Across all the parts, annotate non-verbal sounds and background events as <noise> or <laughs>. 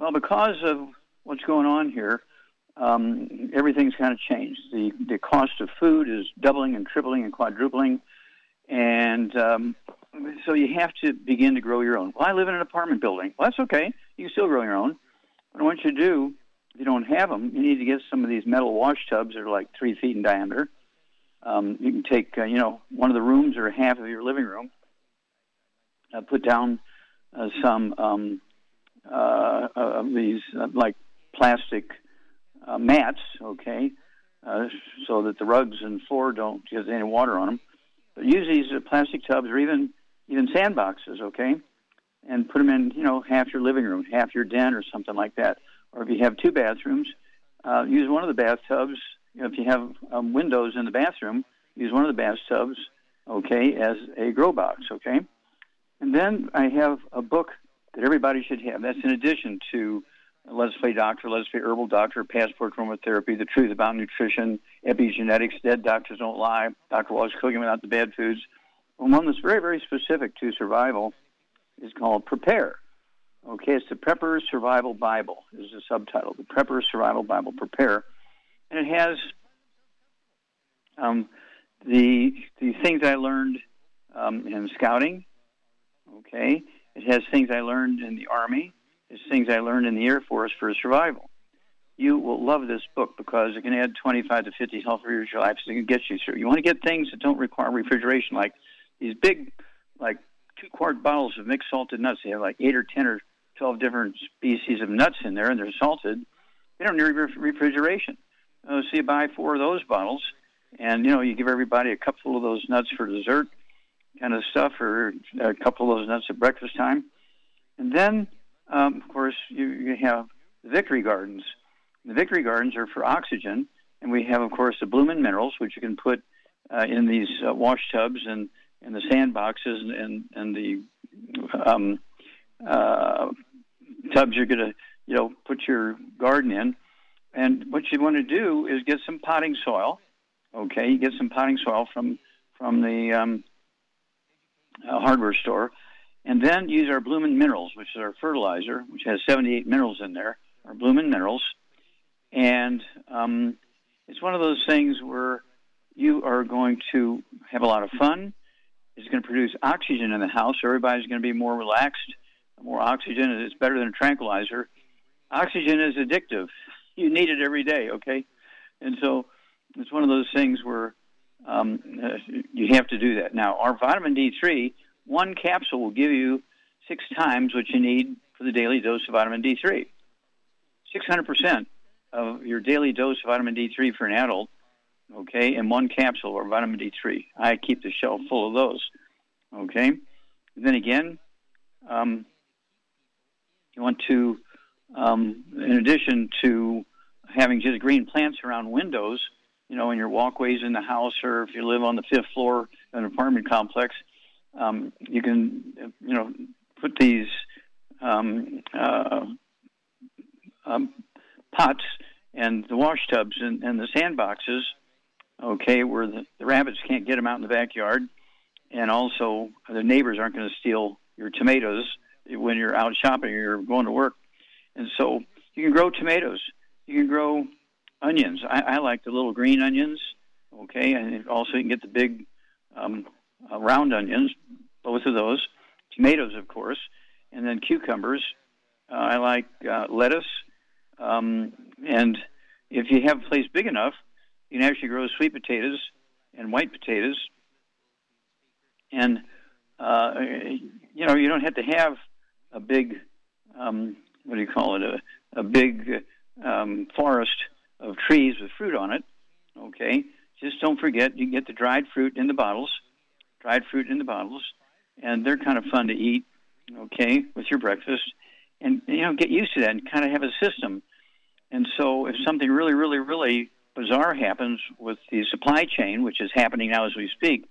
Well, because of what's going on here, um, everything's kind of changed. The, the cost of food is doubling and tripling and quadrupling. And um, so you have to begin to grow your own. Well, I live in an apartment building. Well, that's okay. You can still grow your own. But what you do if you don't have them, you need to get some of these metal wash tubs that are like three feet in diameter. Um, you can take, uh, you know, one of the rooms or half of your living room, uh, put down uh, some um, uh, of these uh, like plastic uh, mats, okay, uh, so that the rugs and floor don't get any water on them. But use these uh, plastic tubs or even even sandboxes, okay, and put them in, you know, half your living room, half your den, or something like that or if you have two bathrooms, uh, use one of the bathtubs. You know, if you have um, windows in the bathroom, use one of the bathtubs, okay, as a grow box, okay? And then I have a book that everybody should have. That's in addition to Let's Play Doctor, Let's Play Herbal Doctor, Passport to Aromatherapy, The Truth About Nutrition, Epigenetics, Dead Doctors Don't Lie, Dr. Wallach's Cooking Without the Bad Foods. And one that's very, very specific to survival is called Prepare. Okay, it's the Prepper Survival Bible is the subtitle. The Prepper Survival Bible, Prepare, and it has um, the the things I learned um, in scouting. Okay, it has things I learned in the Army. It's things I learned in the Air Force for survival. You will love this book because it can add 25 to 50 health years to your life so it can get you through. You want to get things that don't require refrigeration, like these big, like two quart bottles of mixed salted nuts. They have like eight or ten or 12 different species of nuts in there, and they're salted. They don't need refrigeration. Uh, so you buy four of those bottles, and you know you give everybody a cupful of those nuts for dessert, kind of stuff, or a couple of those nuts at breakfast time, and then um, of course you, you have the Victory Gardens. The Victory Gardens are for oxygen, and we have of course the Bloomin' Minerals, which you can put uh, in these uh, wash tubs and and the sandboxes and and, and the um, uh, tubs you're going to, you know, put your garden in. And what you want to do is get some potting soil. Okay, you get some potting soil from from the um, hardware store, and then use our Bloomin' Minerals, which is our fertilizer, which has 78 minerals in there. Our Bloomin' Minerals, and um, it's one of those things where you are going to have a lot of fun. It's going to produce oxygen in the house. Everybody's going to be more relaxed more oxygen, is better than a tranquilizer. Oxygen is addictive. <laughs> You need it every day, okay? And so it's one of those things where um, uh, you have to do that. Now, our vitamin D3, one capsule will give you six times what you need for the daily dose of vitamin D3. 600% of your daily dose of vitamin D3 for an adult, okay, and one capsule of vitamin D3. I keep the shelf full of those, okay? And then again, um, you want to, um, in addition to having just green plants around windows, you know, in your walkways in the house, or if you live on the fifth floor of an apartment complex, um, you can, you know, put these um, uh, um, pots and the wash tubs and, and the sandboxes, okay, where the, the rabbits can't get them out in the backyard, and also the neighbors aren't going to steal your tomatoes when you're out shopping or you're going to work. And so you can grow tomatoes. You can grow onions. I, I like the little green onions. Okay, and also you can get the big um, uh, round onions, both of those. tomatoes, of course, and then cucumbers. Uh, I like uh, lettuce, um, and if you have a place big enough, you can actually grow sweet potatoes and white potatoes. And uh, you know, you don't have to have a big um, what do you call it? A, a big um, forest of trees with fruit on it. Okay, just don't forget you get the dried fruit in the bottles, dried fruit in the bottles, and they're kind of fun to eat. Okay, with your breakfast, and you know, get used to that and kind of have a system. And so, if something really, really, really bizarre happens with the supply chain, which is happening now as we speak,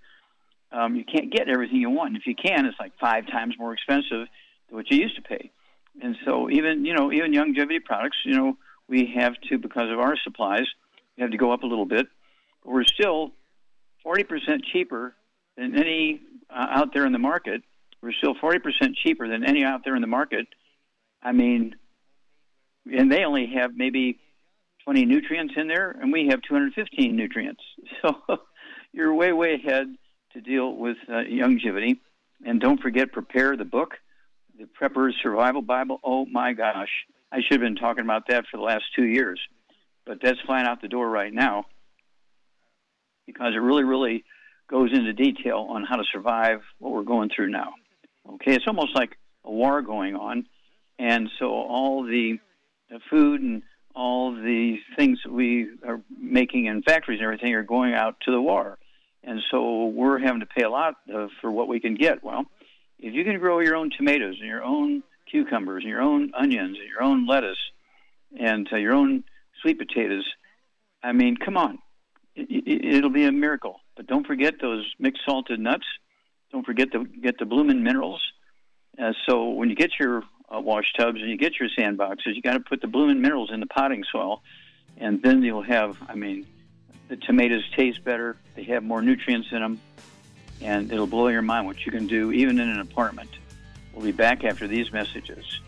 um, you can't get everything you want. If you can, it's like five times more expensive than what you used to pay. And so, even you know, even longevity products, you know, we have to because of our supplies, we have to go up a little bit, but we're still 40% cheaper than any uh, out there in the market. We're still 40% cheaper than any out there in the market. I mean, and they only have maybe 20 nutrients in there, and we have 215 nutrients. <laughs> So you're way, way ahead to deal with uh, longevity. And don't forget, prepare the book, the Prepper's Survival Bible. Oh my gosh, I should have been talking about that for the last two years, but that's flying out the door right now because it really, really goes into detail on how to survive what we're going through now. Okay, it's almost like a war going on, and so all the, the food and all the things that we are making in factories and everything are going out to the war. And so we're having to pay a lot uh, for what we can get. Well, if you can grow your own tomatoes and your own cucumbers and your own onions and your own lettuce and uh, your own sweet potatoes, I mean, come on. It, will be a miracle. But don't forget those mixed salted nuts. Don't forget to get the blooming minerals. Uh, so when you get your uh, wash tubs and you get your sandboxes, you got to put the blooming minerals in the potting soil, and then you'll have. I mean, the tomatoes taste better. They have more nutrients in them, and it'll blow your mind what you can do even in an apartment. We'll be back after these messages.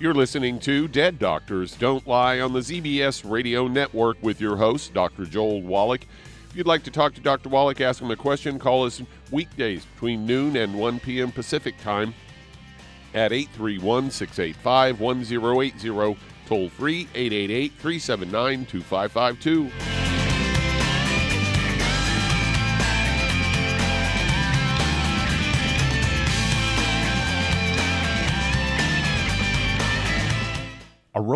You're listening to Dead Doctors Don't Lie on the ZBS Radio Network with your host, Dr. Joel Wallach. If you'd like to talk to Dr. Wallach, ask him a question, call us weekdays between noon and 1 p.m. Pacific Time at 831 685 1080, toll free 888 379 2552.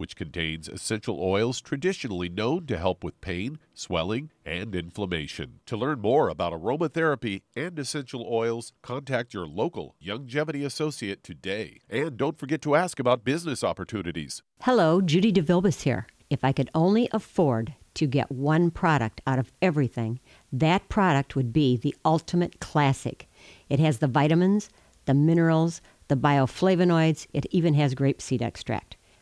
which contains essential oils traditionally known to help with pain, swelling, and inflammation. To learn more about aromatherapy and essential oils, contact your local Youngevity associate today. And don't forget to ask about business opportunities. Hello, Judy DeVilbus here. If I could only afford to get one product out of everything, that product would be the ultimate classic. It has the vitamins, the minerals, the bioflavonoids, it even has grapeseed extract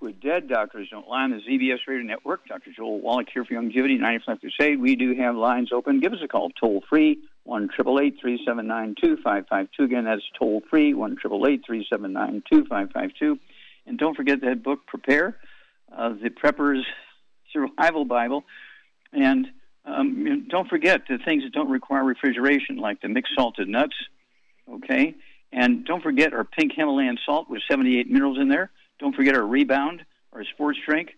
With Dead Doctors Don't Lie on the ZBS Radio Network. Dr. Joel Wallach here for Youngevity, 95 Crusade. We do have lines open. Give us a call toll free, 1 379 2552. Again, that's toll free, 1 379 2552. And don't forget that book, Prepare, uh, the Prepper's Survival Bible. And um, don't forget the things that don't require refrigeration, like the mixed salted nuts, okay? And don't forget our pink Himalayan salt with 78 minerals in there. Don't forget our rebound, our sports drink.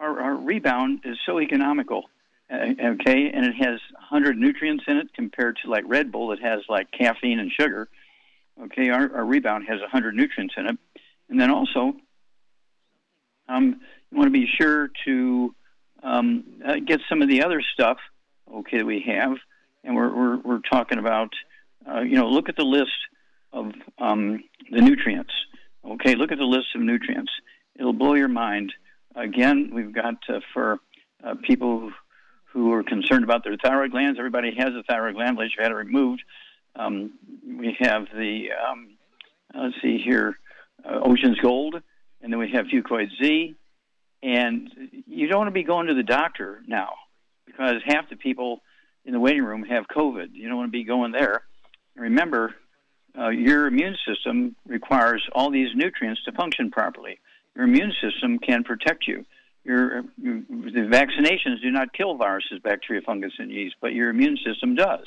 Our, our rebound is so economical, uh, okay, and it has 100 nutrients in it compared to like Red Bull that has like caffeine and sugar. Okay, our, our rebound has 100 nutrients in it. And then also, um, you want to be sure to um, uh, get some of the other stuff, okay, that we have. And we're, we're, we're talking about, uh, you know, look at the list of um, the nutrients. Okay, look at the list of nutrients. It'll blow your mind. Again, we've got uh, for uh, people who are concerned about their thyroid glands. Everybody has a thyroid gland, unless you've had it removed. Um, we have the, um, let's see here, uh, Ocean's Gold, and then we have Fucoid Z. And you don't want to be going to the doctor now because half the people in the waiting room have COVID. You don't want to be going there. Remember, uh, your immune system requires all these nutrients to function properly. Your immune system can protect you. Your, the vaccinations do not kill viruses, bacteria, fungus, and yeast, but your immune system does.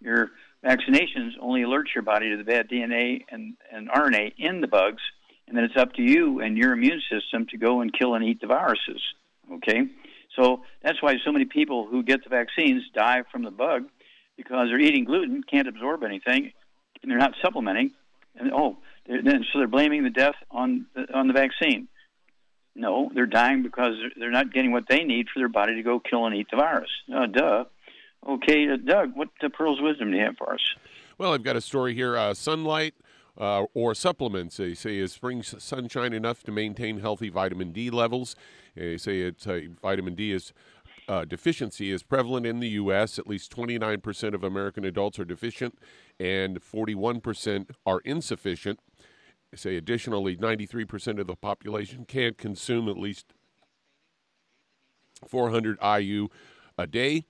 Your vaccinations only alert your body to the bad DNA and, and RNA in the bugs, and then it's up to you and your immune system to go and kill and eat the viruses. Okay? So that's why so many people who get the vaccines die from the bug because they're eating gluten, can't absorb anything, and they're not supplementing, and oh, then so they're blaming the death on the, on the vaccine. No, they're dying because they're not getting what they need for their body to go kill and eat the virus. Uh, duh. Okay, uh, Doug, what uh, pearls of wisdom do you have for us? Well, I've got a story here. Uh, sunlight uh, or supplements. They say is spring sunshine enough to maintain healthy vitamin D levels. They say it's uh, vitamin D is uh, deficiency is prevalent in the U.S. At least 29% of American adults are deficient, and 41% are insufficient. They say additionally, 93% of the population can't consume at least 400 IU a day.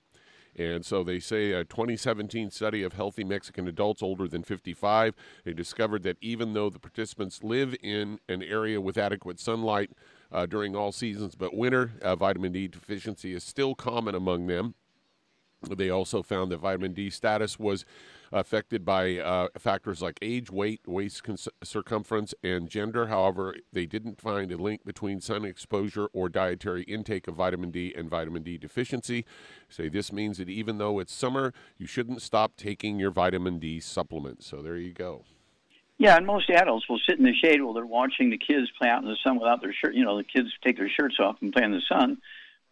And so they say a 2017 study of healthy Mexican adults older than 55, they discovered that even though the participants live in an area with adequate sunlight, uh, during all seasons but winter. Uh, vitamin D deficiency is still common among them. They also found that vitamin D status was affected by uh, factors like age, weight, waist circumference, and gender. However, they didn't find a link between sun exposure or dietary intake of vitamin D and vitamin D deficiency. Say this means that even though it's summer, you shouldn't stop taking your vitamin D supplement. So there you go. Yeah, and most adults will sit in the shade while they're watching the kids play out in the sun without their shirt. You know, the kids take their shirts off and play in the sun.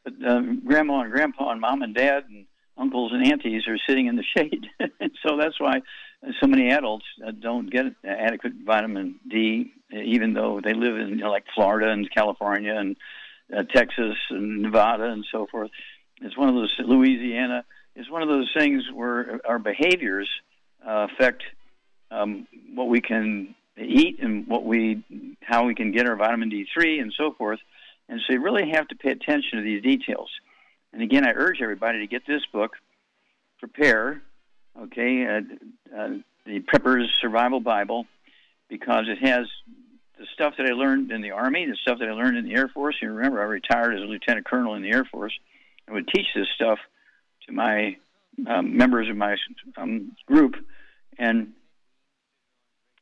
But um, grandma and grandpa and mom and dad and uncles and aunties are sitting in the shade. <laughs> so that's why so many adults uh, don't get adequate vitamin D, even though they live in you know, like Florida and California and uh, Texas and Nevada and so forth. It's one of those Louisiana. It's one of those things where our behaviors uh, affect um, what we can eat and what we how we can get our vitamin D3 and so forth. And so you really have to pay attention to these details. And again, I urge everybody to get this book, Prepare, okay, uh, uh, the Prepper's Survival Bible, because it has the stuff that I learned in the Army, the stuff that I learned in the Air Force. You remember, I retired as a lieutenant colonel in the Air Force. I would teach this stuff to my um, members of my um, group, and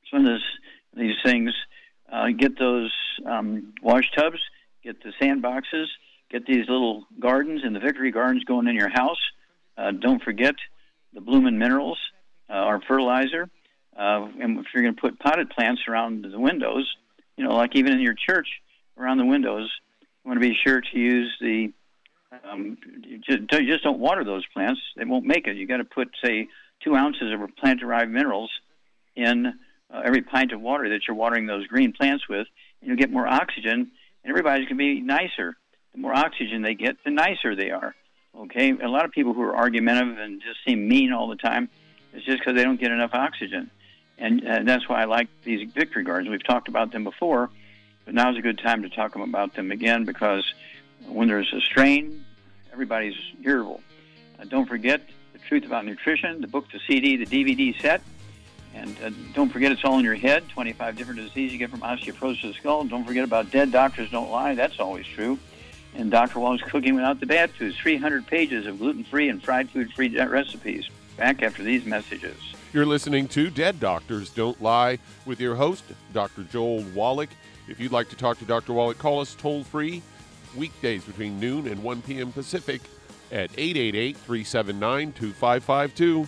some of these things. Uh, get those um, wash tubs, get the sandboxes, get these little gardens and the victory gardens going in your house. Uh, don't forget the Bloomin' Minerals, uh, our fertilizer. Uh, and if you're going to put potted plants around the windows, you know, like even in your church around the windows, you want to be sure to use the. Um, you just, don't water those plants; they won't make it. You got to put, say, two ounces of plant-derived minerals in uh, every pint of water that you're watering those green plants with, and you'll get more oxygen, and everybody's going to be nicer. The more oxygen they get, the nicer they are. Okay, a lot of people who are argumentative and just seem mean all the time, it's just because they don't get enough oxygen, and uh, that's why I like these victory gardens. We've talked about them before. but now's a good time to talk about them again because when there's a strain, everybody's irritable. Uh, don't forget the truth about nutrition, the book, the CD, the DVD set. And uh, don't forget it's all in your head 25 different diseases you get from osteoporosis of the skull. Don't forget about dead doctors don't lie. That's always true. And Dr. Wallach's Cooking Without the Bad Foods 300 pages of gluten free and fried food free recipes. Back after these messages. You're listening to Dead Doctors Don't Lie with your host, Dr. Joel Wallach. If you'd like to talk to Dr. Wallach, call us toll free weekdays between noon and 1 p.m. Pacific at 888 379 2552.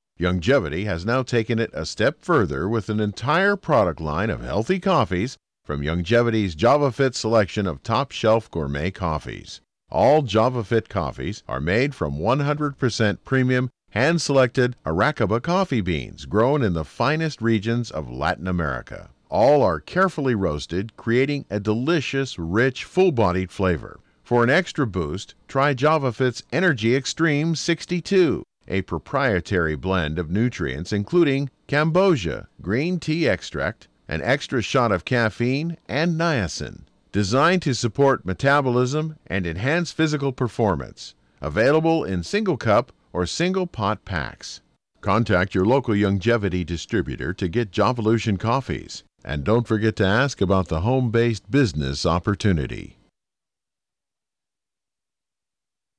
Youngevity has now taken it a step further with an entire product line of healthy coffees from Youngevity's JavaFit selection of top shelf gourmet coffees. All JavaFit coffees are made from 100% premium, hand selected Arabica coffee beans grown in the finest regions of Latin America. All are carefully roasted, creating a delicious, rich, full bodied flavor. For an extra boost, try JavaFit's Energy Extreme 62, a proprietary blend of nutrients including cambogia, green tea extract, an extra shot of caffeine, and niacin. Designed to support metabolism and enhance physical performance. Available in single cup or single pot packs. Contact your local Youngevity distributor to get Javalution coffees. And don't forget to ask about the home based business opportunity.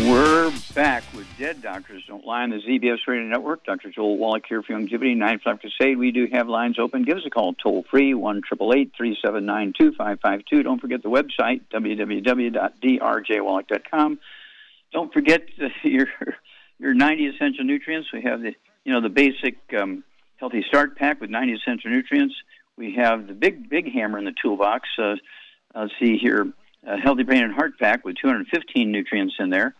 We're back with Dead Doctors Don't Lie on the ZBS Radio Network. Dr. Joel Wallach here for Youngevity, 95 Crusade. We do have lines open. Give us a call toll free, 1 379 2552. Don't forget the website, www.drjwallach.com. Don't forget <laughs> your your 90 essential nutrients. We have the you know the basic um, healthy start pack with 90 essential nutrients. We have the big big hammer in the toolbox. Uh, let's see here, a healthy brain and heart pack with 215 nutrients in there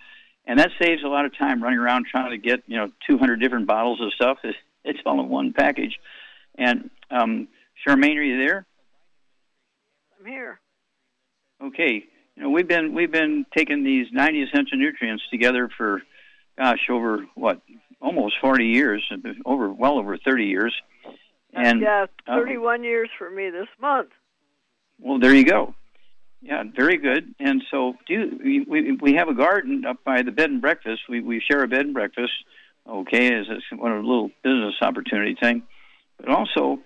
and that saves a lot of time running around trying to get you know 200 different bottles of stuff. It's, it's all in one package. And um, Charmaine, are you there? I'm here. Okay. You know we've been we've been taking these 90 essential nutrients together for, gosh, over what almost 40 years, over well over 30 years. And yeah, uh, 31 uh, years for me this month. Well, there you go. Yeah, very good. And so, do you, we we have a garden up by the bed and breakfast. We we share a bed and breakfast. Okay, as a, one of a little business opportunity thing, but also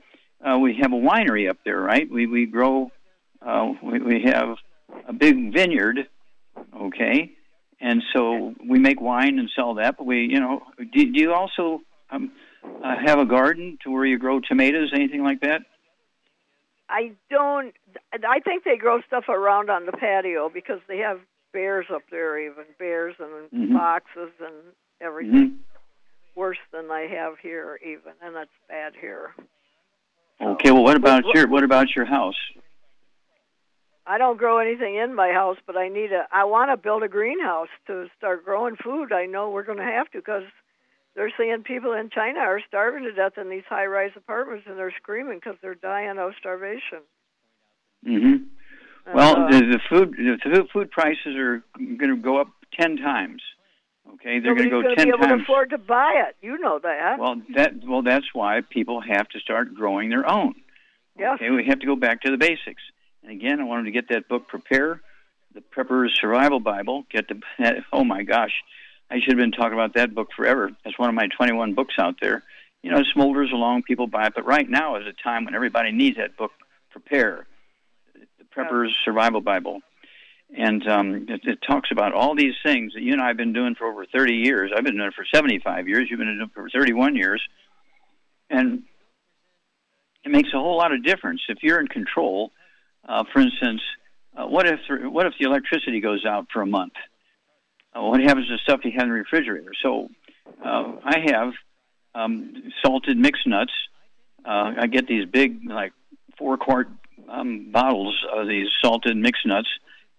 uh, we have a winery up there, right? We we grow. Uh, we we have a big vineyard. Okay, and so we make wine and sell that. But we, you know, do, do you also um, uh, have a garden to where you grow tomatoes, anything like that? I don't. I think they grow stuff around on the patio because they have bears up there, even bears and Mhm. foxes and everything. hmm Worse than I have here, even, and that's bad here. Okay. Well, what about your what about your house? I don't grow anything in my house, but I need a. I want to build a greenhouse to start growing food. I know we're going to have to because they're saying people in China are starving to death in these high-rise apartments, and they're screaming because they're dying of starvation. Mm-hmm. Well, uh, the, the food the food- food prices are going to go up ten times. Okay, they're going to go ten be able times. to afford to buy it. You know that. Well, that well, that's why people have to start growing their own. yes. Okay, we have to go back to the basics. And again, I wanted to get that book, Prepare, the Prepper's Survival Bible. Get the <laughs> oh my gosh, I should have been talking about that book forever. That's one of my 21 books out there. You know, it smolders along, people buy it, but right now is a time when everybody needs that book, Prepare, the Prepper's Survival Bible. And um, it, it talks about all these things that you and I have been doing for over 30 years. I've been doing it for 75 years. You've been doing it for 31 years. And it makes a whole lot of difference if you're in control. Uh, for instance, uh, what if what if the electricity goes out for a month? Uh, what happens to stuff you have in the refrigerator? So uh, I have um, salted mixed nuts. Uh, I get these big, like four quart um, bottles of these salted mixed nuts,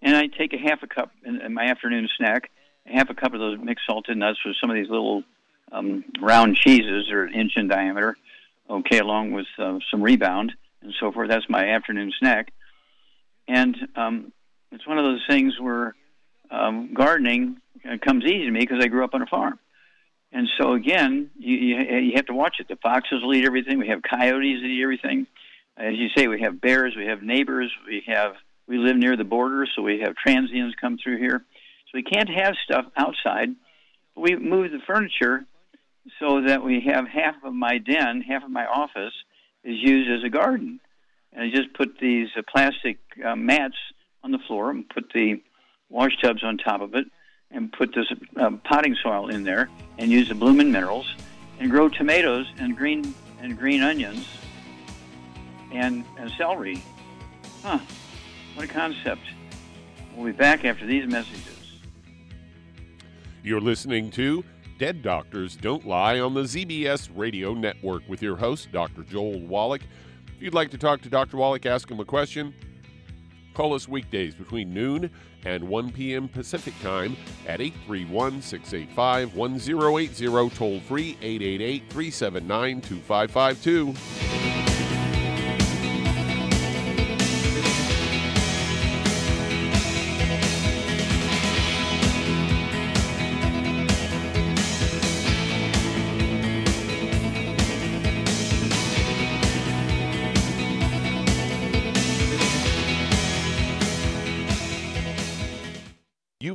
and I take a half a cup in, in my afternoon snack. A half a cup of those mixed salted nuts with some of these little um, round cheeses, are an inch in diameter. Okay, along with uh, some rebound and so forth. That's my afternoon snack, and um, it's one of those things where um, gardening comes easy to me because I grew up on a farm. And so again, you, you you have to watch it. The foxes will eat everything. We have coyotes that eat everything. As you say, we have bears. We have neighbors. We have we live near the border, so we have transients come through here. So we can't have stuff outside. We move the furniture so that we have half of my den, half of my office is used as a garden. And I just put these uh, plastic uh, mats on the floor and put the wash tubs on top of it and put this uh, potting soil in there and use the blooming minerals and grow tomatoes and green and green onions and, and celery. Huh. What a concept. We'll be back after these messages. You're listening to Dead Doctors Don't Lie on the ZBS Radio Network with your host, Dr. Joel Wallach. If you'd like to talk to Dr. Wallach, ask him a question, call us weekdays between noon and 1 p.m. Pacific Time at 831 685 1080, toll free 888 379 2552.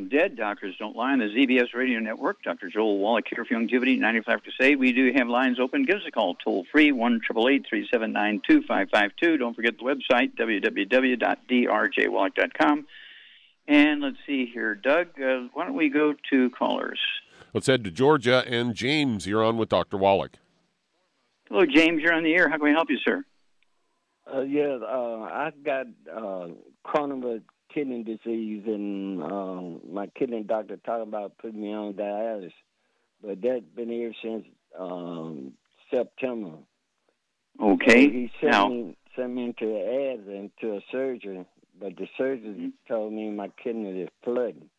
on Dead Doctors Don't Lie on the ZBS Radio Network. Dr. Joel Wallach here for Youngevity 95 Crusade. We do have lines open. Give us a call toll free 1 379 2552. Don't forget the website www.drjwallach.com. And let's see here, Doug. Uh, why don't we go to callers? Let's head to Georgia and James. You're on with Dr. Wallach. Hello, James. You're on the air. How can we help you, sir? Uh, yeah, uh, I got uh, chronic kidney disease, and um, my kidney doctor talking about putting me on dialysis, but that's been here since um, September. Okay. So he sent now, me sent me into the ads and to a surgeon, but the surgeon told me my kidney is flooding.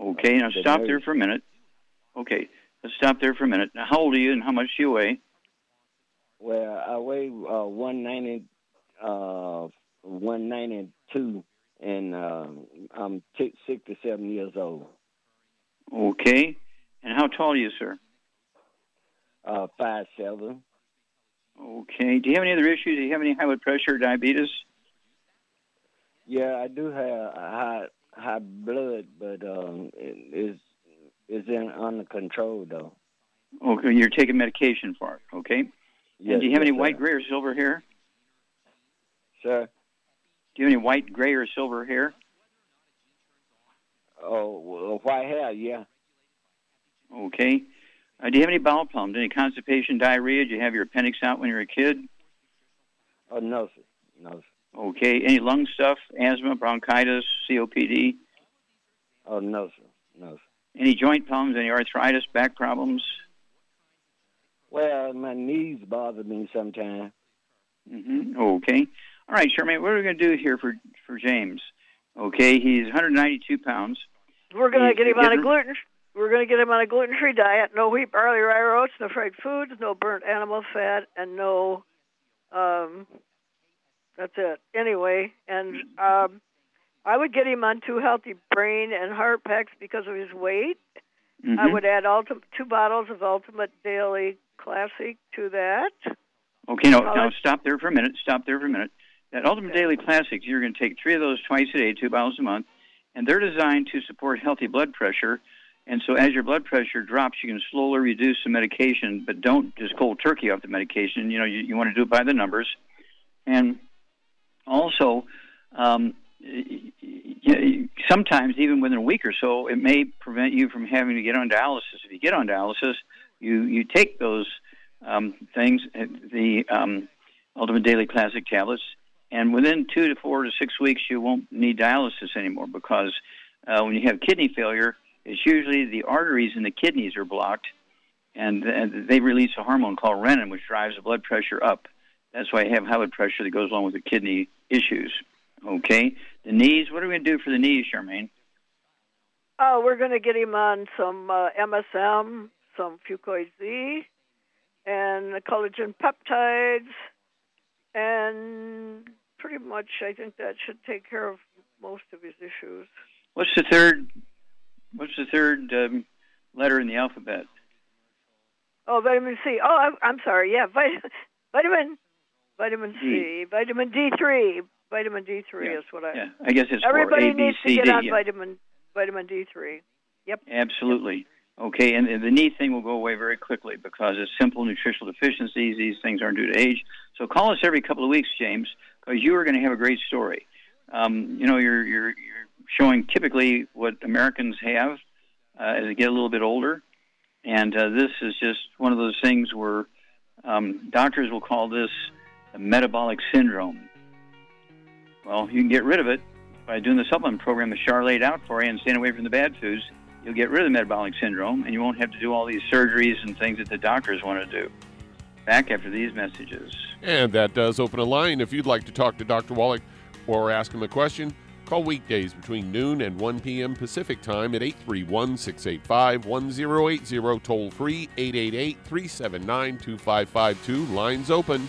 okay. Now the stop there for a minute. Okay. Let's stop there for a minute. Now, how old are you, and how much do you weigh? Well, I weigh uh, one ninety, uh, one ninety two, and uh, I'm t- sixty-seven years old. Okay. And how tall are you, sir? Uh, five seven. Okay. Do you have any other issues? Do you have any high blood pressure or diabetes? Yeah, I do have high high blood, but um, it is is in under control though. Okay, you're taking medication for it. Okay. Yes, and do you have yes, any white, sir. gray, or silver hair? Sir. Do you have any white, gray, or silver hair? Oh, white hair, yeah. Okay. Uh, do you have any bowel problems? Any constipation, diarrhea? Did you have your appendix out when you were a kid? Oh no, sir. No, sir. Okay. Any lung stuff? Asthma, bronchitis, COPD? Oh no, sir. No, sir. Any joint problems? Any arthritis, back problems? Well, my knees bother me sometimes. hmm Okay. All right, Charmaine. What are we going to do here for for James? Okay, he's 192 pounds. We're going to get him on a gluten. We're going to get him on a gluten-free diet. No wheat, barley, rye, oats, no fried foods, no burnt animal fat, and no. Um, that's it. Anyway, and um, I would get him on two healthy brain and heart packs because of his weight. I Mhm. would add ulti- two bottles of Ultimate Daily Classic to that. Okay, no, now stop there for a minute. Stop there for a minute. That Ultimate Daily Classics, you're going to take three of those twice a day, two bottles a month, and they're designed to support healthy blood pressure. And so, as your blood pressure drops, you can slowly reduce the medication, but don't just cold turkey off the medication. You know, you, you want to do it by the numbers. And also, um, sometimes even within a week or so, it may prevent you from having to get on dialysis. If you get on dialysis, you you take those um, things, uh, the um, Ultimate Daily Classic tablets, and within two to four to six weeks, you won't need dialysis anymore because uh, when you have kidney failure, it's usually the arteries in the kidneys are blocked, and, and they release a hormone called renin, which drives the blood pressure up. That's why you have high blood pressure that goes along with the kidney issues. Okay, the knees. What are we going to do for the knees, Charmaine? Oh, we're going to get him on some uh, MSM, some Fucoid Z, and the collagen peptides, and pretty much I think that should take care of most of his issues. What's the third? What's the third um, letter in the alphabet? Oh, vitamin C. Oh, I'm, I'm sorry. Yeah, vitamin, vitamin, vitamin C, vitamin D three. Vitamin D three yeah. is what I. Yeah, I guess it's everybody A, B, needs C, to get D, on yeah. vitamin vitamin D three. Yep. Absolutely. Okay, and the knee thing will go away very quickly because it's simple nutritional deficiencies. These things aren't due to age. So call us every couple of weeks, James, because you are going to have a great story. Um, you know, you're, you're, you're showing typically what Americans have uh, as they get a little bit older. And uh, this is just one of those things where um, doctors will call this a metabolic syndrome. Well, you can get rid of it by doing the supplement program that Char laid out for you and staying away from the bad foods. You'll get rid of the metabolic syndrome, and you won't have to do all these surgeries and things that the doctors want to do. Back after these messages. And that does open a line. If you'd like to talk to Dr. Wallach or ask him a question, call weekdays between noon and 1 p.m. Pacific Time at 831 685 1080, toll free 888 379 2552. Lines open.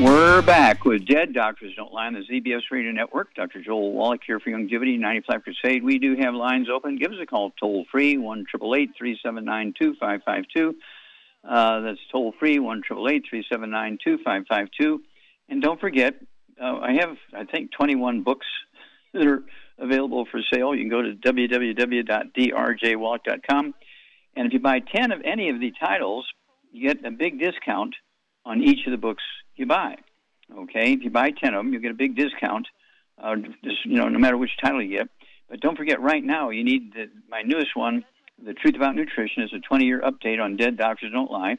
We're back with Dead Doctors Don't Lie on the ZBS Radio Network. Dr. Joel Wallach here for Youngevity 95 Crusade. We do have lines open. Give us a call toll free, 1 379 2552. Uh, that's toll free, 1 379 2552. And don't forget, uh, I have, I think, 21 books <laughs> that are available for sale. You can go to www.drjwallach.com. And if you buy 10 of any of the titles, you get a big discount on each of the books you buy. Okay, if you buy ten of them, you get a big discount. Uh, just you know, no matter which title you get. But don't forget, right now you need the, my newest one, "The Truth About Nutrition," is a 20-year update on Dead Doctors Don't Lie.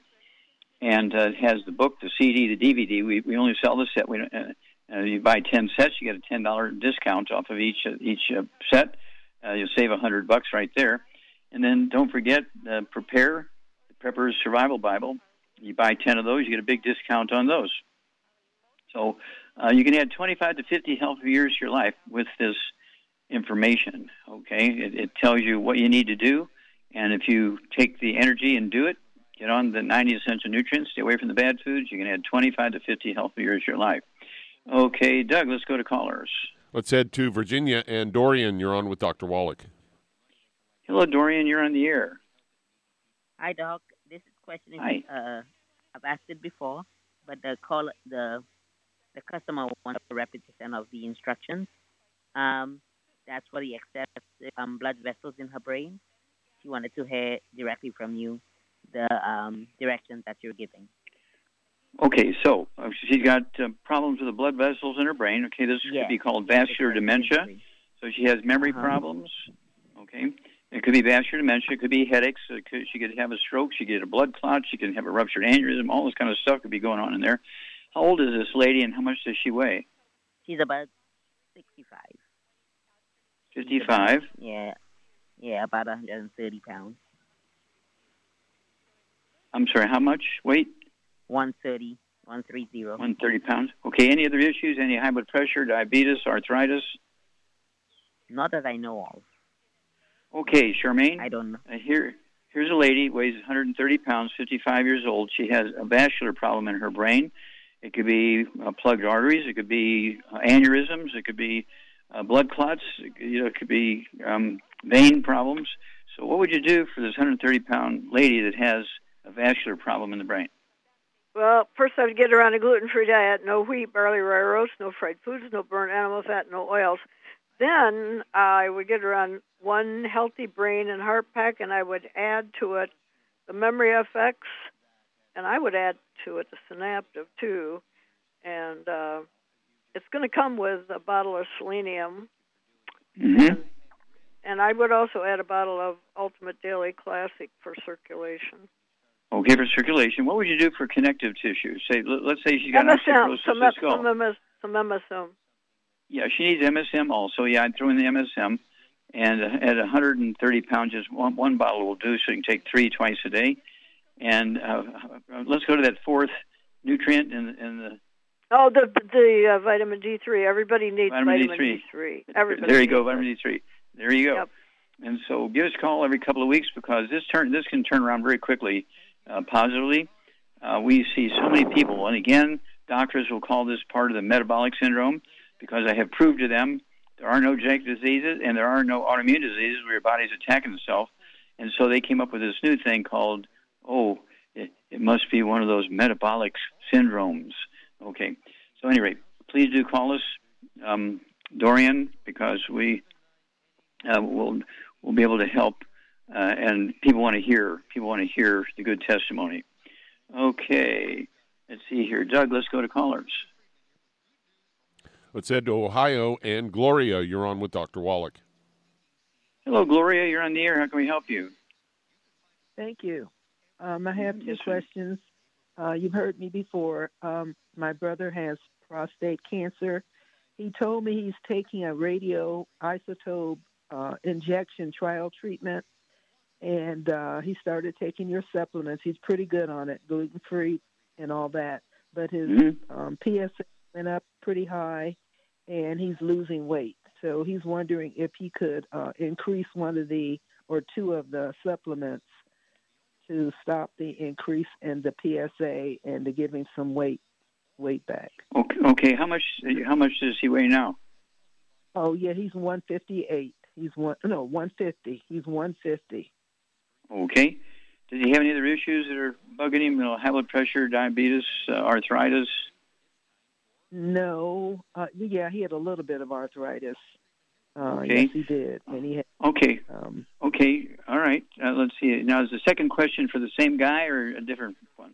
and uh, it has the book, the CD, the DVD. We we only sell the set. We don't, uh, uh, you buy ten sets, you get a ten dollar discount off of each uh, each uh, set. Uh, you'll save a hundred bucks right there. And then don't forget, uh, prepare the Prepper's Survival Bible. You buy ten of those, you get a big discount on those. So uh, you can add 25 to 50 healthy years to your life with this information. Okay, it, it tells you what you need to do, and if you take the energy and do it, get on the 90 essential nutrients, stay away from the bad foods, you can add 25 to 50 healthy years to your life. Okay, Doug, let's go to callers. Let's head to Virginia and Dorian. You're on with Dr. Wallach. Hello, Dorian. You're on the air. Hi, Doc. This question is Hi. uh, I've asked it before, but the call the the customer wants a repetition of the instructions. Um, that's for the excess um, blood vessels in her brain. She wanted to hear directly from you the um, directions that you're giving. Okay, so uh, she's got uh, problems with the blood vessels in her brain. Okay, this Yeah. could be called vascular dementia. So she has memory Uh-huh. problems. Okay, it could be vascular dementia. It could be headaches. It could, she could have a stroke. She could get a blood clot. She could have a ruptured aneurysm. All this kind of stuff could be going on in there. How old is this lady, and how much does she weigh? She's about 65. Fifty-five. Yeah, yeah, about 130 pounds. I'm sorry. How much weight? 130, 130. One thirty pounds. Okay. Any other issues? Any high blood pressure, diabetes, arthritis? Not that I know of. Okay, Charmaine. I don't know. Uh, here, here's a lady weighs 130 pounds, 55 years old. She has a vascular problem in her brain. It could be uh, plugged arteries. It could be uh, aneurysms. It could be uh, blood clots. It, you know, it could be um, vein problems. So, what would you do for this 130 pound lady that has a vascular problem in the brain? Well, first I would get her on a gluten-free diet: no wheat, barley, rye roast, no fried foods, no burnt animal fat, no oils. Then I would get her on one healthy brain and heart pack, and I would add to it the Memory FX, and I would add to it the Synaptic too, and uh, it's going to come with a bottle of selenium, Mm-hmm. and I would also add a bottle of Ultimate Daily Classic for circulation. Okay, for circulation. What would you do for connective tissue? Say, let- let's say she's got MSM, osteoporosis some, some, MS, some MSM. Yeah, she needs MSM also. Yeah, I'd throw in the MSM. And at 130 pounds, just one, one bottle will do, so you can take three twice a day. And uh, let's go to that fourth nutrient in, in the. Oh, the the uh, vitamin D3. Everybody needs Vitamin vitamin, D3. D3. Everybody. there you go, vitamin D3. There you go. Yep. And so give us a call every couple of weeks because this turn this can turn around very quickly, uh, positively. Uh, we see so many people, and again, doctors will call this part of the metabolic syndrome because I have proved to them there are no genetic diseases and there are no autoimmune diseases where your body's attacking itself. And so they came up with this new thing called, oh, it, it must be one of those metabolic syndromes. Okay. So, anyway, please do call us, um, Dorian, because we uh, will will be able to help, uh, and people want to hear people want to hear the good testimony. Okay, let's see here, Doug. Let's go to callers. Let's head to Ohio and Gloria. You're on with Dr. Wallach. Hello, Gloria. You're on the air. How can we help you? Thank you. Um, I have two questions. Uh, you've heard me before. Um, my brother has prostate cancer. He told me he's taking a radioisotope uh, injection trial treatment, and uh, he started taking your supplements. He's pretty good on it, gluten free and all that. But his Mhm. um, PSA went up pretty high, and he's losing weight. So he's wondering if he could uh, increase one of the or two of the supplements to stop the increase in the PSA and to give him some weight weight back. Okay, okay. How much how much does he weigh now? Oh yeah, he's 158. He's one no 150. He's 150. Okay. Does he have any other issues that are bugging him? You know, high blood pressure, diabetes, uh, arthritis. No, uh, yeah, he had a little bit of arthritis. Uh, Okay. Yes, he did, and he had. Okay. Um, Okay. All right. Uh, let's see. Now, is the second question for the same guy or a different one?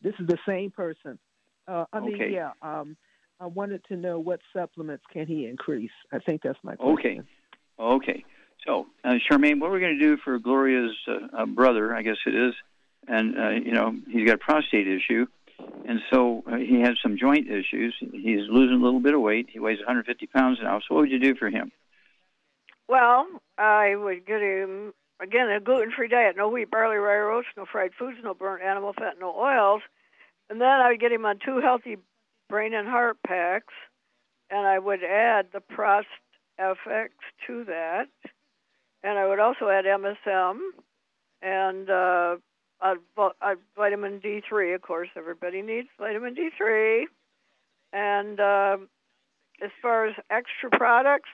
this is the same person. Uh, I mean, Okay. yeah. Um, I wanted to know what supplements can he increase. I think that's my question. Okay. Okay. So, uh, Charmaine, what we're going to do for Gloria's uh, uh, brother, I guess it is, and uh, you know he's got a prostate issue, and so uh, he has some joint issues. He's losing a little bit of weight. He weighs 150 pounds now. So what would you do for him? Well, I would get him again a gluten-free diet: no wheat, barley, rye, oats, no fried foods, no burnt animal fat, no oils. And then I would get him on two healthy brain and heart packs, and I would add the Prost FX to that, and I would also add MSM and uh, a, a vitamin D3. Of course, everybody needs vitamin D3. And uh, as far as extra products,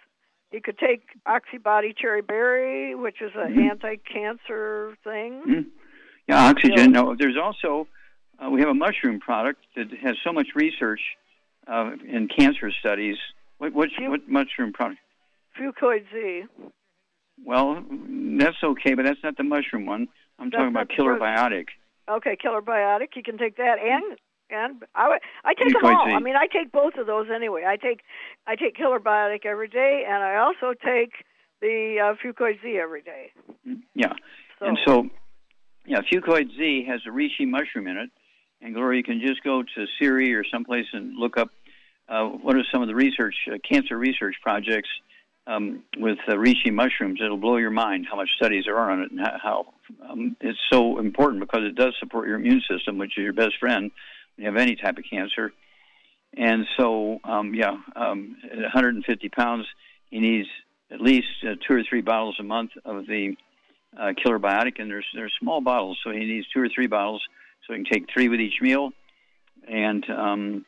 you could take Oxybody Cherry Berry, which is an Mhm. anti-cancer thing. Mhm. Yeah, oxygen. No, there's also uh, we have a mushroom product that has so much research uh, in cancer studies. What what, what mushroom product? Fucoid Z. Well, that's okay, but that's not the mushroom one. I'm talking about Killer Biotic. Okay, Killer Biotic. You can take that, and and I I take them all. I mean, I take both of those anyway. I take I take Killer Biotic every day, and I also take the uh, Fucoid Z every day. Yeah. So, And so, yeah, Fucoid Z has a reishi mushroom in it. And Gloria, you can just go to Siri or someplace and look up uh, what are some of the research, uh, cancer research projects um, with uh, reishi mushrooms. It'll blow your mind how much studies there are on it and how, um, it's so important because it does support your immune system, which is your best friend when you have any type of cancer. And so, um, yeah, um, at 150 pounds, he needs at least uh, two or three bottles a month of the uh, Killer Biotic, and there's there's small bottles, so he needs two or three bottles, so he can take three with each meal, and um,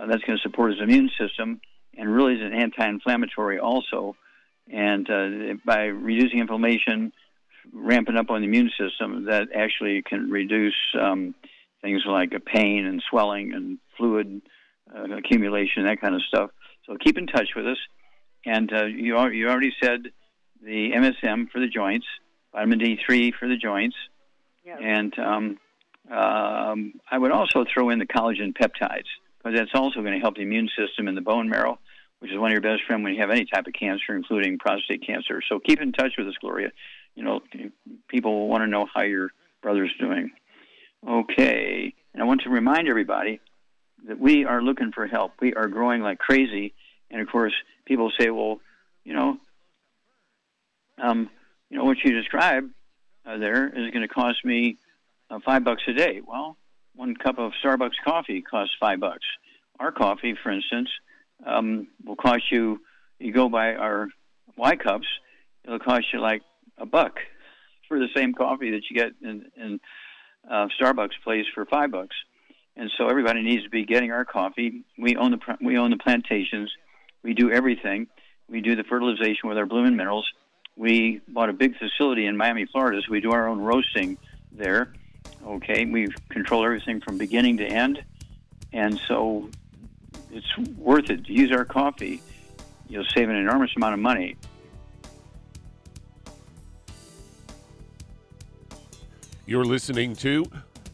uh, that's going to support his immune system, and really is an anti-inflammatory also, and uh, by reducing inflammation, ramping up on the immune system, that actually can reduce um, things like pain and swelling and fluid uh, accumulation, that kind of stuff. So keep in touch with us. And uh, you, al- you already said the MSM for the joints, vitamin D3 for the joints, and um, um, I would also throw in the collagen peptides because that's also going to help the immune system and the bone marrow, which is one of your best friends when you have any type of cancer, including prostate cancer. So keep in touch with us, Gloria. You know, people want to know how your brother's doing. Okay, and I want to remind everybody that we are looking for help. We are growing like crazy, and of course, people say, "Well, you know, um, you know what you described uh, there is going to cost me uh, five bucks a day." Well, one cup of Starbucks coffee costs five bucks. Our coffee, for instance, um, will cost you. You go by our Y cups, it'll cost you like a buck for the same coffee that you get in, in uh, Starbucks place for five bucks. And so everybody needs to be getting our coffee. We own the we own the plantations. We do everything. We do the fertilization with our blooming minerals. We bought a big facility in Miami, Florida, so we do our own roasting there. Okay, we control everything from beginning to end, and so it's worth it to use our coffee. You'll save an enormous amount of money. You're listening to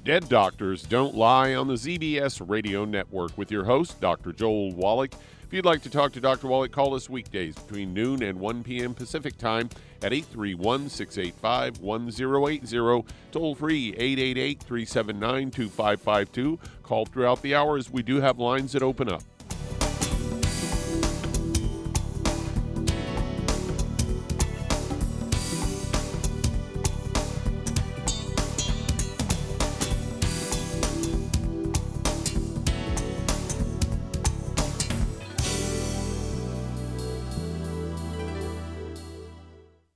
Dead Doctors Don't Lie on the ZBS Radio Network with your host, Dr. Joel Wallach. If you'd like to talk to Dr. Wallach, call us weekdays between noon and 1 p.m. Pacific Time at 831 685 1080. Toll free 888 379 2552. Call throughout the hours. We do have lines that open up.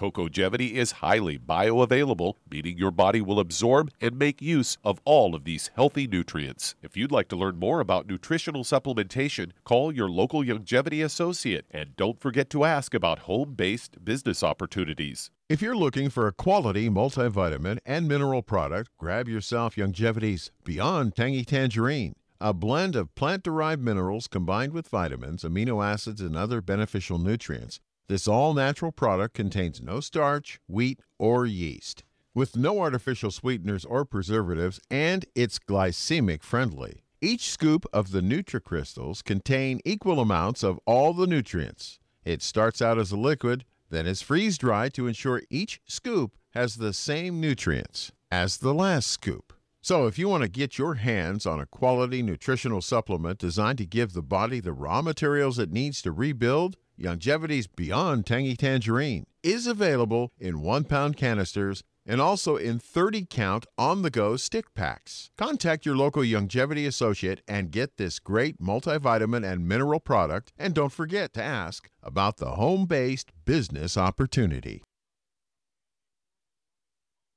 Cocogevity is highly bioavailable, meaning your body will absorb and make use of all of these healthy nutrients. If you'd like to learn more about nutritional supplementation, call your local Youngevity associate and don't forget to ask about home based business opportunities. If you're looking for a quality multivitamin and mineral product, grab yourself Youngevity's Beyond Tangy Tangerine, a blend of plant derived minerals combined with vitamins, amino acids, and other beneficial nutrients. This all natural product contains no starch, wheat, or yeast, with no artificial sweeteners or preservatives, and it's glycemic friendly. Each scoop of the NutriCrystals contain equal amounts of all the nutrients. It starts out as a liquid then is freeze dried to ensure each scoop has the same nutrients as the last scoop. So, if you want to get your hands on a quality nutritional supplement designed to give the body the raw materials it needs to rebuild, Youngevity's Beyond Tangy Tangerine is available in one pound canisters and also in 30 count on the go stick packs. Contact your local Youngevity associate and get this great multivitamin and mineral product. And don't forget to ask about the home based business opportunity.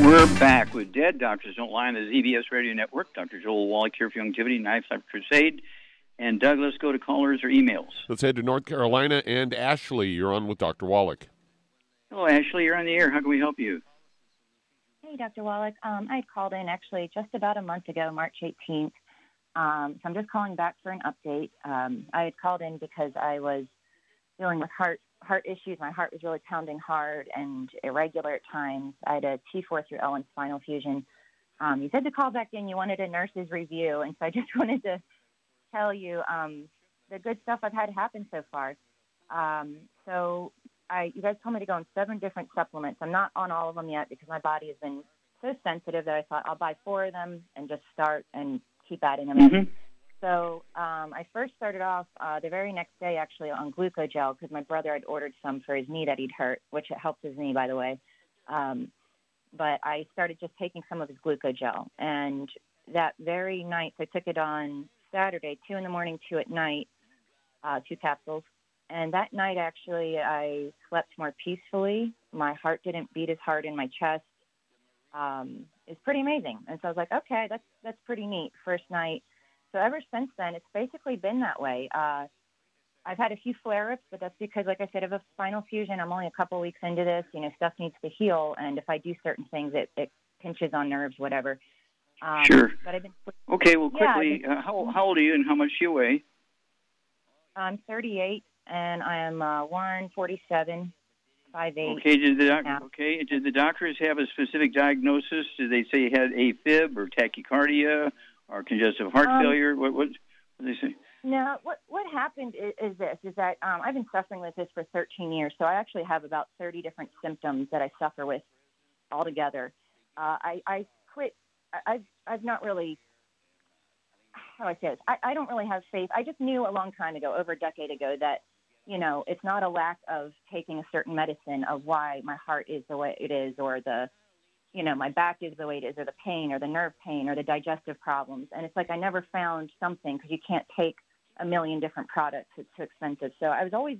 We're back with Dead Doctors Don't Lie on the ZBS Radio Network. Dr. Joel Wallach here for Youngevity Knife Life Crusade. And Doug, let's go to callers or emails. Let's head to North Carolina. And Ashley, you're on with Dr. Wallach. Hello, Ashley. You're on the air. How can we help you? Hey, Dr. Wallach. Um, I called in actually just about a month ago, March 18th. Um, so I'm just calling back for an update. Um, I had called in because I was dealing with heart heart issues. My heart was really pounding hard and irregular at times. I had a T4 through L and spinal fusion. Um, you said to call back in. You wanted a nurse's review, and so I <laughs> just wanted to tell you um, the good stuff I've had happen so far. Um, so I, you guys told me to go on seven different supplements. I'm not on all of them yet because my body has been so sensitive that I thought I'll buy four of them and just start and keep adding them Mm-hmm. So um, I first started off uh, the very next day actually on glucogel because my brother had ordered some for his knee that he'd hurt, which it helped his knee by the way. Um, but I started just taking some of his glucogel, and that very night I took it on Saturday, two in the morning, two at night, uh, two capsules. And that night, actually, I slept more peacefully. My heart didn't beat as hard in my chest. Um, it's pretty amazing. And so I was like, okay, that's that's pretty neat. First night. So ever since then, it's basically been that way. Uh, I've had a few flare-ups, but that's because, like I said, of a spinal fusion. I'm only a couple weeks into this. You know, stuff needs to heal, and if I do certain things, it, it pinches on nerves, whatever. Um, Sure. But I've been Okay, well, quickly, I've uh, how, how old are you and how much do you weigh? I'm 38 and I am uh, 147, 5'8". Okay, did the doc- Yeah. okay, did the doctors have a specific diagnosis? Did they say you had AFib or tachycardia or congestive heart Um, failure? What what what did they say? No, what what happened is, is this: is that um, I've been suffering with this for 13 years, so I actually have about 30 different symptoms that I suffer with altogether. Uh, I I quit. I, I've I've not really. How do I say this? I, I don't really have faith. I just knew a long time ago, over a decade ago, that you know it's not a lack of taking a certain medicine of why my heart is the way it is, or the you know, my back is the way it is, or the pain, or the nerve pain, or the digestive problems. And it's like I never found something because you can't take a million different products. It's too expensive. So I was always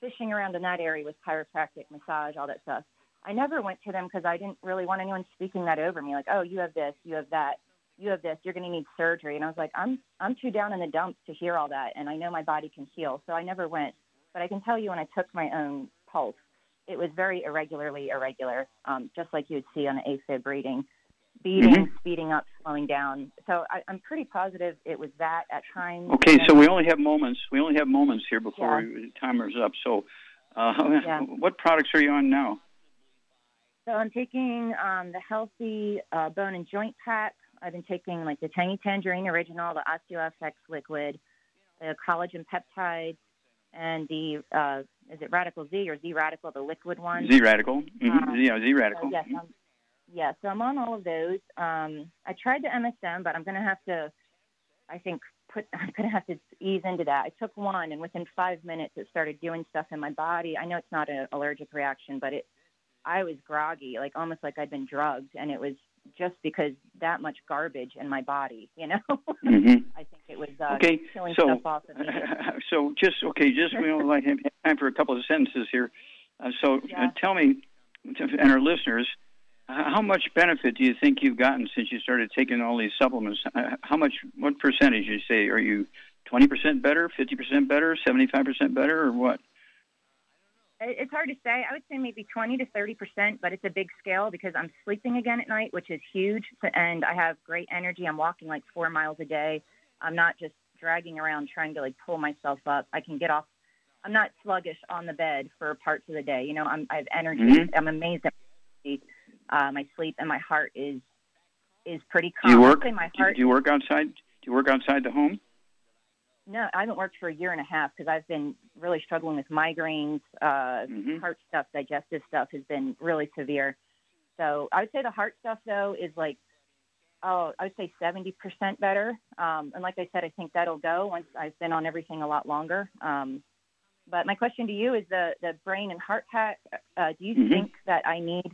fishing around in that area with chiropractic, massage, all that stuff. I never went to them because I didn't really want anyone speaking that over me, like, oh, you have this, you have that. you have this, you're going to need surgery. And I was like, I'm I'm too down in the dumps to hear all that, and I know my body can heal, so I never went. But I can tell you, when I took my own pulse, it was very irregularly irregular, um, just like you would see on an AFib reading, beating, Mhm. speeding up, slowing down. So I, I'm pretty positive it was that at times. Okay, so we only have moments. We only have moments here before Yeah. we, timer's up. So, uh, Yeah. <laughs> what products are you on now? So I'm taking um, the healthy uh, bone and joint pack. I've been taking like the Tangy Tangerine Original, the OsteoFX liquid, the collagen peptides, and the uh, is it Radical Z or Z Radical, the liquid one? Z Radical. hmm Uh, yeah, Z Radical. So yes, I'm, yeah. So I'm on all of those. Um, I tried the MSM, but I'm going to have to, I think, put. <laughs> I'm going to have to ease into that. I took one, and within five minutes, it started doing stuff in my body. I know it's not an allergic reaction, but it. I was groggy, like almost like I'd been drugged, and it was just because that much garbage in my body. You know. <laughs> Mhm. I think it was uh, Okay, killing so stuff off of <laughs> so just okay, just we only like have time for a couple of sentences here. Uh, so uh, tell me, and our listeners, how much benefit do you think you've gotten since you started taking all these supplements? Uh, How much? What percentage you say? Are you twenty percent better, fifty percent better, seventy-five percent better, or what? It's hard to say. I would say maybe 20 to 30 percent, but it's a big scale because I'm sleeping again at night, which is huge, and I have great energy. I'm walking like four miles a day. I'm not just dragging around trying to like pull myself up. I can get off. I'm not sluggish on the bed for parts of the day. You know, I'm, I have energy. Mhm. I'm amazed at my, sleep. uh, my sleep, and my heart is is pretty Do you work? my do, heart. do you work outside? Do you work outside the home? No, I haven't worked for a year and a half because I've been really struggling with migraines, uh, Mm-hmm. heart stuff, digestive stuff has been really severe. So I would say the heart stuff though is like, oh, I would say 70% better. Um, and like I said, I think that'll go once I've been on everything a lot longer. Um, but my question to you is the, the brain and heart pack, uh, do you Mhm. think that I need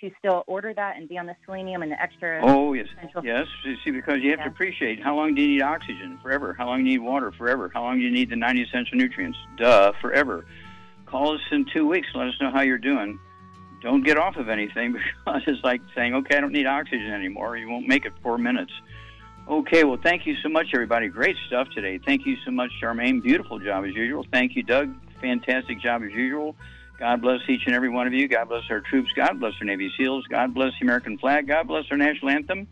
to still order that and be on the selenium and the extra? Oh yes, essential- yes. You See, because you have to appreciate how long do you need oxygen? Forever. How long do you need water? Forever. How long do you need the 90 essential nutrients? Duh, forever. Call us in two weeks. Let us know how you're doing. Don't get off of anything <laughs> because it's like saying, okay, I don't need oxygen anymore. You won't make it four minutes. Okay, well, thank you so much, everybody. Great stuff today. Thank you so much, Charmaine. Beautiful job as usual. Thank you, Doug. Fantastic job as usual. God bless each and every one of you. God bless our troops. God bless our Navy SEALs. God bless the American flag. God bless our national anthem.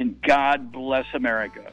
And God bless America.